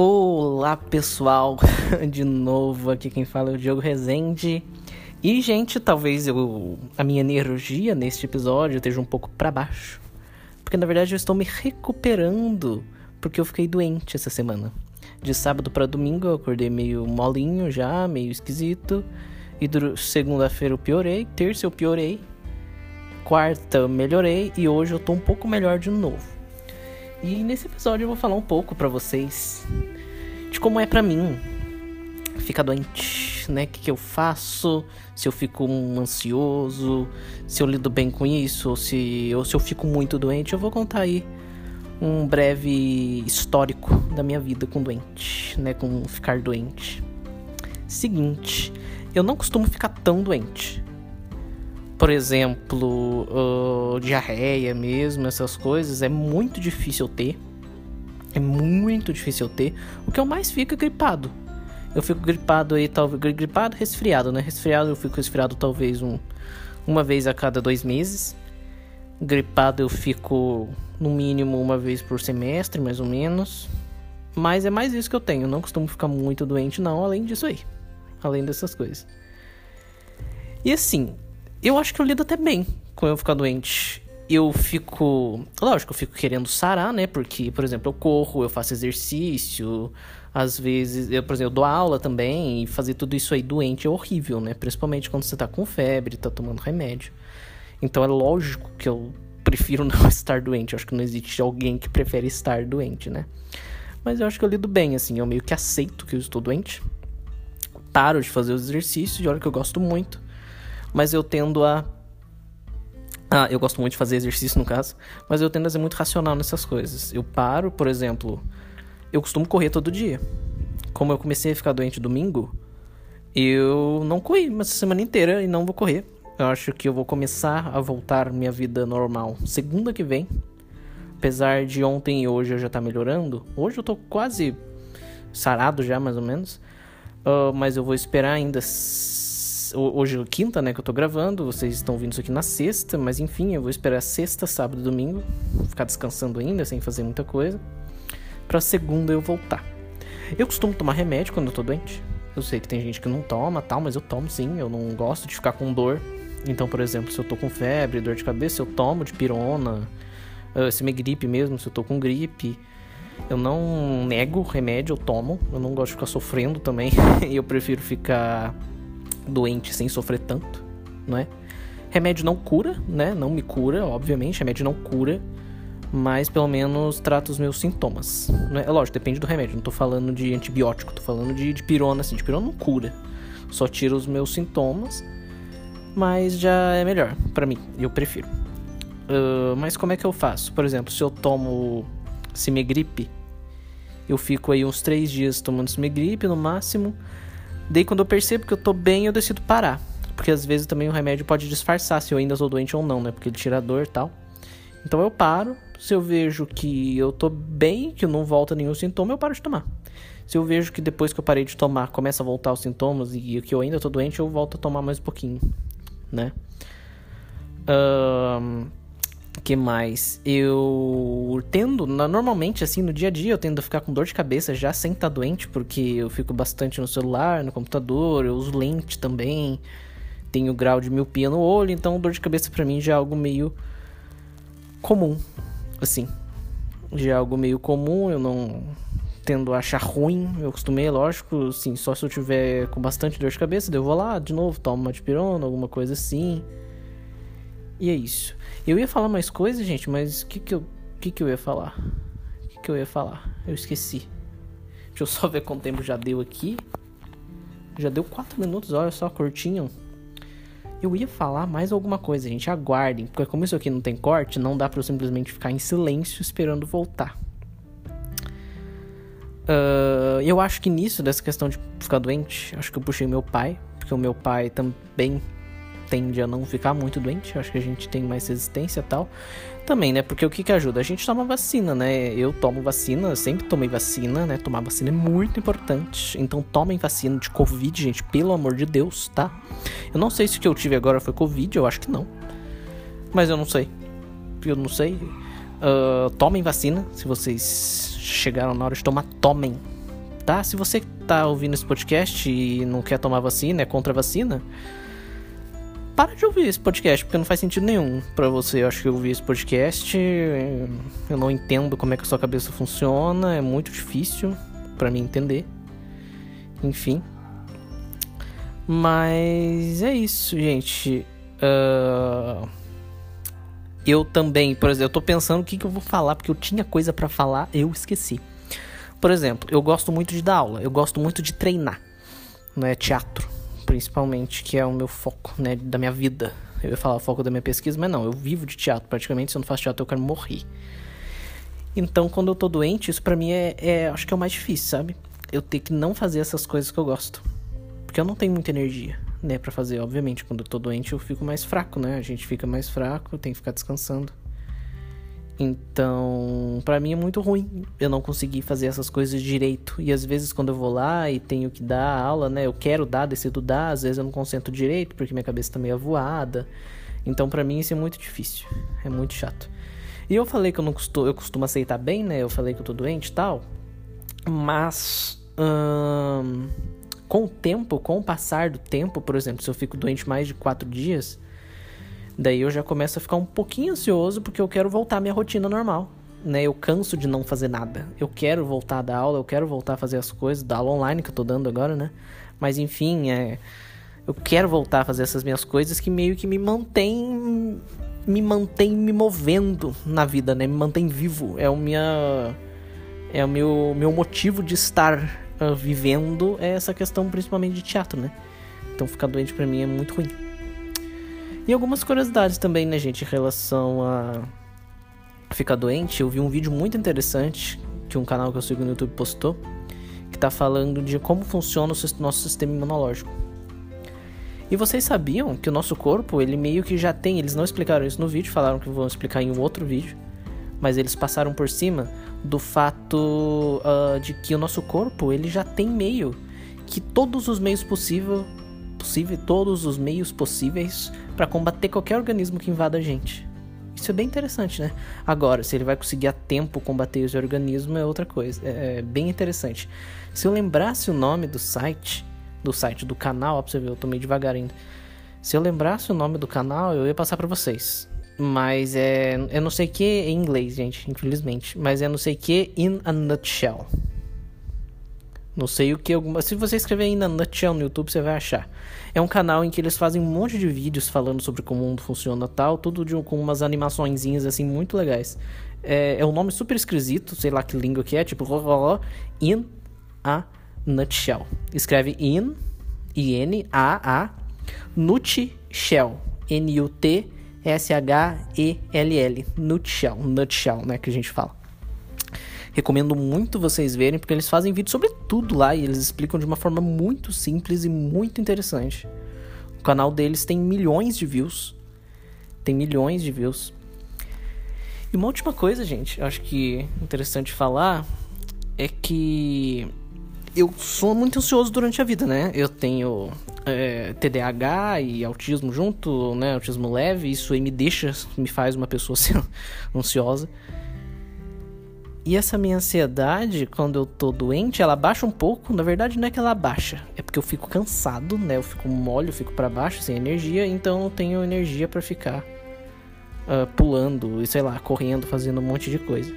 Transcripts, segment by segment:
Olá pessoal, de novo aqui quem fala é o Diogo Rezende. E gente, talvez eu, a minha energia neste episódio esteja um pouco para baixo, porque na verdade eu estou me recuperando, porque eu fiquei doente essa semana. De sábado para domingo eu acordei meio molinho já, meio esquisito. E segunda-feira eu piorei, terça eu piorei, quarta eu melhorei e hoje eu tô um pouco melhor de novo. E nesse episódio eu vou falar um pouco para vocês de como é para mim ficar doente, né? O que, que, eu faço, se eu fico ansioso, se eu lido bem com isso, ou se, ou se eu fico muito doente. Eu vou contar aí um breve histórico da minha vida com doente, né? Com ficar doente. Seguinte, eu não costumo ficar tão doente por exemplo, uh, diarreia mesmo, essas coisas, é muito difícil ter. É muito difícil ter. O que eu mais fico é gripado. Eu fico gripado aí, talvez. Gripado, resfriado, né? Resfriado, eu fico resfriado talvez um, uma vez a cada dois meses. Gripado, eu fico no mínimo uma vez por semestre, mais ou menos. Mas é mais isso que eu tenho. Eu não costumo ficar muito doente, não, além disso aí. Além dessas coisas. E assim, eu acho que eu lido até bem com eu ficar doente. Eu fico. Lógico, eu fico querendo sarar, né? Porque, por exemplo, eu corro, eu faço exercício. Às vezes, eu, por exemplo, eu dou aula também. E fazer tudo isso aí doente é horrível, né? Principalmente quando você tá com febre, tá tomando remédio. Então é lógico que eu prefiro não estar doente. Eu acho que não existe alguém que prefere estar doente, né? Mas eu acho que eu lido bem, assim. Eu meio que aceito que eu estou doente. Paro de fazer os exercícios de hora que eu gosto muito mas eu tendo a. Ah, eu gosto muito de fazer exercício no caso, mas eu tendo a ser muito racional nessas coisas. Eu paro, por exemplo, eu costumo correr todo dia. Como eu comecei a ficar doente domingo, eu não corri uma semana inteira e não vou correr. Eu acho que eu vou começar a voltar minha vida normal segunda que vem. Apesar de ontem e hoje eu já tá melhorando. Hoje eu tô quase sarado já, mais ou menos. Uh, mas eu vou esperar ainda Hoje é quinta, né, que eu tô gravando. Vocês estão ouvindo isso aqui na sexta, mas enfim, eu vou esperar sexta, sábado e domingo. Ficar descansando ainda, sem fazer muita coisa. Pra segunda eu voltar. Eu costumo tomar remédio quando eu tô doente. Eu sei que tem gente que não toma, tal, mas eu tomo sim. Eu não gosto de ficar com dor. Então, por exemplo, se eu tô com febre, dor de cabeça, eu tomo de pirona. Uh, se me gripe mesmo, se eu tô com gripe. Eu não nego remédio, eu tomo. Eu não gosto de ficar sofrendo também. eu prefiro ficar doente sem sofrer tanto, não é? Remédio não cura, né? Não me cura, obviamente, remédio não cura, mas pelo menos trata os meus sintomas. Né? É lógico, depende do remédio. Não tô falando de antibiótico, tô falando de, de pirona, assim. De pirona não cura, só tira os meus sintomas, mas já é melhor para mim, eu prefiro. Uh, mas como é que eu faço? Por exemplo, se eu tomo Simegripe, eu fico aí uns três dias tomando Simegripe no máximo. Daí quando eu percebo que eu tô bem, eu decido parar. Porque às vezes também o remédio pode disfarçar se eu ainda sou doente ou não, né? Porque ele tira a dor e tal. Então eu paro. Se eu vejo que eu tô bem, que não volta nenhum sintoma, eu paro de tomar. Se eu vejo que depois que eu parei de tomar começa a voltar os sintomas e que eu ainda tô doente, eu volto a tomar mais um pouquinho, né? Um, que mais? Eu tendo, normalmente assim, no dia a dia eu tendo a ficar com dor de cabeça já sem estar tá doente, porque eu fico bastante no celular, no computador, eu uso lente também, tenho grau de miopia no olho, então dor de cabeça para mim já é algo meio comum, assim. Já é algo meio comum, eu não tendo a achar ruim, eu acostumei, lógico, assim, só se eu tiver com bastante dor de cabeça, daí eu vou lá de novo, tomo uma dipirona, alguma coisa assim. E é isso. Eu ia falar mais coisas, gente, mas o que que eu, que que eu ia falar? O que que eu ia falar? Eu esqueci. Deixa eu só ver quanto tempo já deu aqui. Já deu 4 minutos, olha só, curtinho. Eu ia falar mais alguma coisa, gente. Aguardem, porque como isso aqui não tem corte, não dá pra eu simplesmente ficar em silêncio esperando voltar. Uh, eu acho que nisso, dessa questão de ficar doente, acho que eu puxei meu pai, porque o meu pai também tende a não ficar muito doente, acho que a gente tem mais resistência e tal. Também, né? Porque o que que ajuda? A gente toma vacina, né? Eu tomo vacina, sempre tomei vacina, né? Tomar vacina é muito importante. Então tomem vacina de Covid, gente, pelo amor de Deus, tá? Eu não sei se o que eu tive agora foi Covid, eu acho que não. Mas eu não sei. Eu não sei. Uh, tomem vacina, se vocês chegaram na hora de tomar, tomem. tá? Se você tá ouvindo esse podcast e não quer tomar vacina, é contra a vacina, para de ouvir esse podcast, porque não faz sentido nenhum para você. Eu acho que ouvir esse podcast, eu não entendo como é que a sua cabeça funciona, é muito difícil para mim entender. Enfim. Mas é isso, gente. Uh... Eu também, por exemplo, eu tô pensando o que, que eu vou falar, porque eu tinha coisa para falar, eu esqueci. Por exemplo, eu gosto muito de dar aula, eu gosto muito de treinar, né? Teatro, principalmente, que é o meu foco, né? Da minha vida. Eu ia falar o foco da minha pesquisa, mas não, eu vivo de teatro praticamente. Se eu não faço teatro, eu quero morrer. Então, quando eu tô doente, isso para mim é, é, acho que é o mais difícil, sabe? Eu ter que não fazer essas coisas que eu gosto. Porque eu não tenho muita energia né, para fazer. Obviamente, quando eu tô doente eu fico mais fraco, né? A gente fica mais fraco, tem que ficar descansando. Então, para mim é muito ruim eu não conseguir fazer essas coisas direito. E às vezes quando eu vou lá e tenho que dar aula, né, eu quero dar, decido dar, às vezes eu não concentro direito porque minha cabeça tá meio avoada. Então, para mim isso é muito difícil. É muito chato. E eu falei que eu não costumo, eu costumo aceitar bem, né? Eu falei que eu tô doente e tal. Mas hum, com o tempo, com o passar do tempo, por exemplo, se eu fico doente mais de quatro dias, daí eu já começo a ficar um pouquinho ansioso porque eu quero voltar à minha rotina normal. Né, eu canso de não fazer nada. Eu quero voltar a dar aula, eu quero voltar a fazer as coisas, da aula online que eu tô dando agora, né? Mas enfim, é, eu quero voltar a fazer essas minhas coisas que meio que me mantém me mantém me movendo na vida, né? Me mantém vivo. É o minha é o meu meu motivo de estar uh, vivendo é essa questão principalmente de teatro, né? Então ficar doente para mim é muito ruim. E algumas curiosidades também, né, gente, em relação a ficar doente. Eu vi um vídeo muito interessante que um canal que eu sigo no YouTube postou, que tá falando de como funciona o nosso sistema imunológico. E vocês sabiam que o nosso corpo, ele meio que já tem, eles não explicaram isso no vídeo, falaram que vão explicar em um outro vídeo, mas eles passaram por cima do fato uh, de que o nosso corpo ele já tem meio que todos os meios possível, possível todos os meios possíveis para combater qualquer organismo que invada a gente. Isso é bem interessante, né? Agora, se ele vai conseguir a tempo combater esse organismo é outra coisa. É, é bem interessante. Se eu lembrasse o nome do site, do site do canal, ó, pra você ver, eu tô meio devagar ainda. Se eu lembrasse o nome do canal, eu ia passar para vocês. Mas é. Eu não sei que em inglês, gente, infelizmente. Mas é não sei que in a nutshell. Não sei o que alguma. Se você escrever in a nutshell no YouTube, você vai achar. É um canal em que eles fazem um monte de vídeos falando sobre como o mundo funciona tal, tudo de, com umas animaçõezinhas assim muito legais. É, é um nome super esquisito, sei lá que língua que é, tipo in a nutshell. Escreve in, I-N, A-A, nutshell, N-U-T S-H-E-L-L. Nutshell. Nutshell, né? Que a gente fala. Recomendo muito vocês verem, porque eles fazem vídeo sobre tudo lá e eles explicam de uma forma muito simples e muito interessante. O canal deles tem milhões de views. Tem milhões de views. E uma última coisa, gente, acho que interessante falar é que eu sou muito ansioso durante a vida, né? Eu tenho é, TDAH e autismo junto, né? Autismo leve, isso aí me deixa, me faz uma pessoa ansiosa. E essa minha ansiedade, quando eu tô doente, ela baixa um pouco. Na verdade, não é que ela baixa, é porque eu fico cansado, né? Eu fico mole, eu fico para baixo, sem energia, então eu tenho energia para ficar uh, pulando e sei lá, correndo, fazendo um monte de coisa.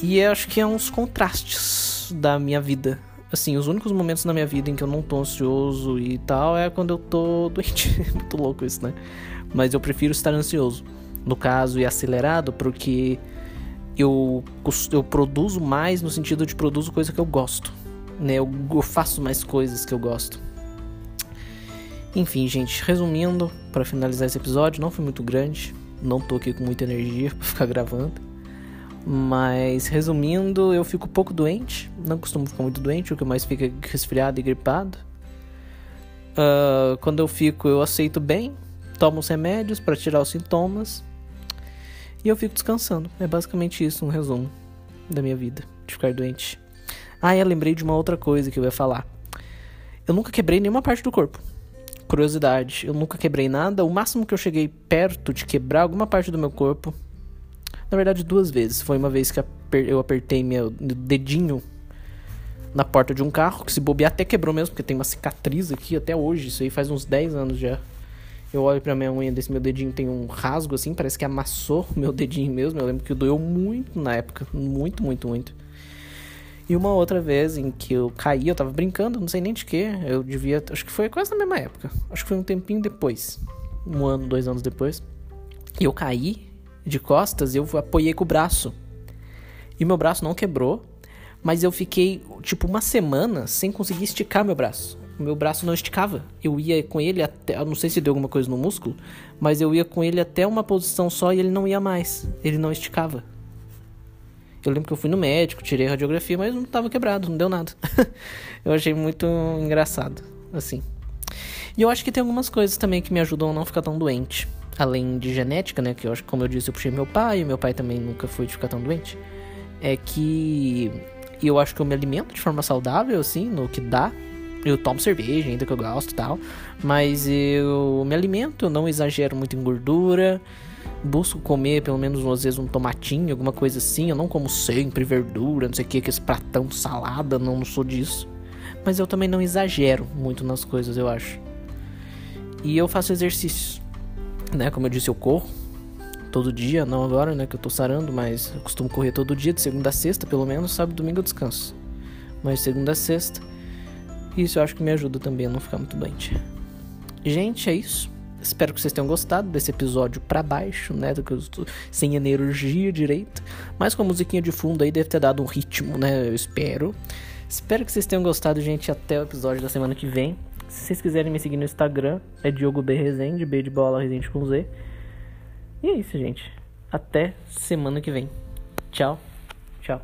E eu acho que é uns contrastes da minha vida. Assim, os únicos momentos na minha vida em que eu não tô ansioso e tal é quando eu tô doente. Muito louco isso, né? Mas eu prefiro estar ansioso. No caso, e acelerado, porque eu, eu produzo mais no sentido de produzo coisa que eu gosto. Né? Eu, eu faço mais coisas que eu gosto. Enfim, gente, resumindo, para finalizar esse episódio, não foi muito grande. Não tô aqui com muita energia para ficar gravando. Mas resumindo, eu fico pouco doente. Não costumo ficar muito doente, o que mais fica é resfriado e gripado. Uh, quando eu fico, eu aceito bem, tomo os remédios para tirar os sintomas e eu fico descansando. É basicamente isso, um resumo da minha vida de ficar doente. Ah, eu lembrei de uma outra coisa que eu ia falar. Eu nunca quebrei nenhuma parte do corpo. Curiosidade, eu nunca quebrei nada. O máximo que eu cheguei perto de quebrar alguma parte do meu corpo na verdade, duas vezes. Foi uma vez que eu apertei meu dedinho na porta de um carro, que se bobear até quebrou mesmo, porque tem uma cicatriz aqui até hoje. Isso aí faz uns 10 anos já. Eu olho pra minha unha desse meu dedinho, tem um rasgo assim, parece que amassou o meu dedinho mesmo. Eu lembro que doeu muito na época. Muito, muito, muito. E uma outra vez em que eu caí, eu tava brincando, não sei nem de que. Eu devia. Acho que foi quase na mesma época. Acho que foi um tempinho depois. Um ano, dois anos depois. E eu caí de costas e eu apoiei com o braço. E meu braço não quebrou, mas eu fiquei tipo uma semana sem conseguir esticar meu braço. O meu braço não esticava. Eu ia com ele até, eu não sei se deu alguma coisa no músculo, mas eu ia com ele até uma posição só e ele não ia mais. Ele não esticava. Eu lembro que eu fui no médico, tirei a radiografia, mas não estava quebrado, não deu nada. eu achei muito engraçado, assim. E eu acho que tem algumas coisas também que me ajudam a não ficar tão doente. Além de genética, né? Que eu acho como eu disse, eu puxei meu pai, e meu pai também nunca foi de ficar tão doente é que eu acho que eu me alimento de forma saudável, assim, no que dá. Eu tomo cerveja, ainda que eu gosto e tal. Mas eu me alimento, não exagero muito em gordura. Busco comer pelo menos às vezes um tomatinho, alguma coisa assim. Eu não como sempre verdura, não sei o que, que esse pratão salada, não, não sou disso. Mas eu também não exagero muito nas coisas, eu acho. E eu faço exercícios, né? Como eu disse, eu corro todo dia, não agora, né, que eu tô sarando, mas eu costumo correr todo dia, de segunda a sexta, pelo menos, sábado domingo eu descanso. Mas segunda a sexta. Isso eu acho que me ajuda também a não ficar muito doente. Gente, é isso. Espero que vocês tenham gostado desse episódio para baixo, né? Do que eu estou sem energia direito. Mas com a musiquinha de fundo aí deve ter dado um ritmo, né? Eu espero. Espero que vocês tenham gostado, gente. Até o episódio da semana que vem. Se vocês quiserem me seguir no Instagram, é Diogo B Resende, B de bola, Resende com Z. E é isso, gente. Até semana que vem. Tchau. Tchau.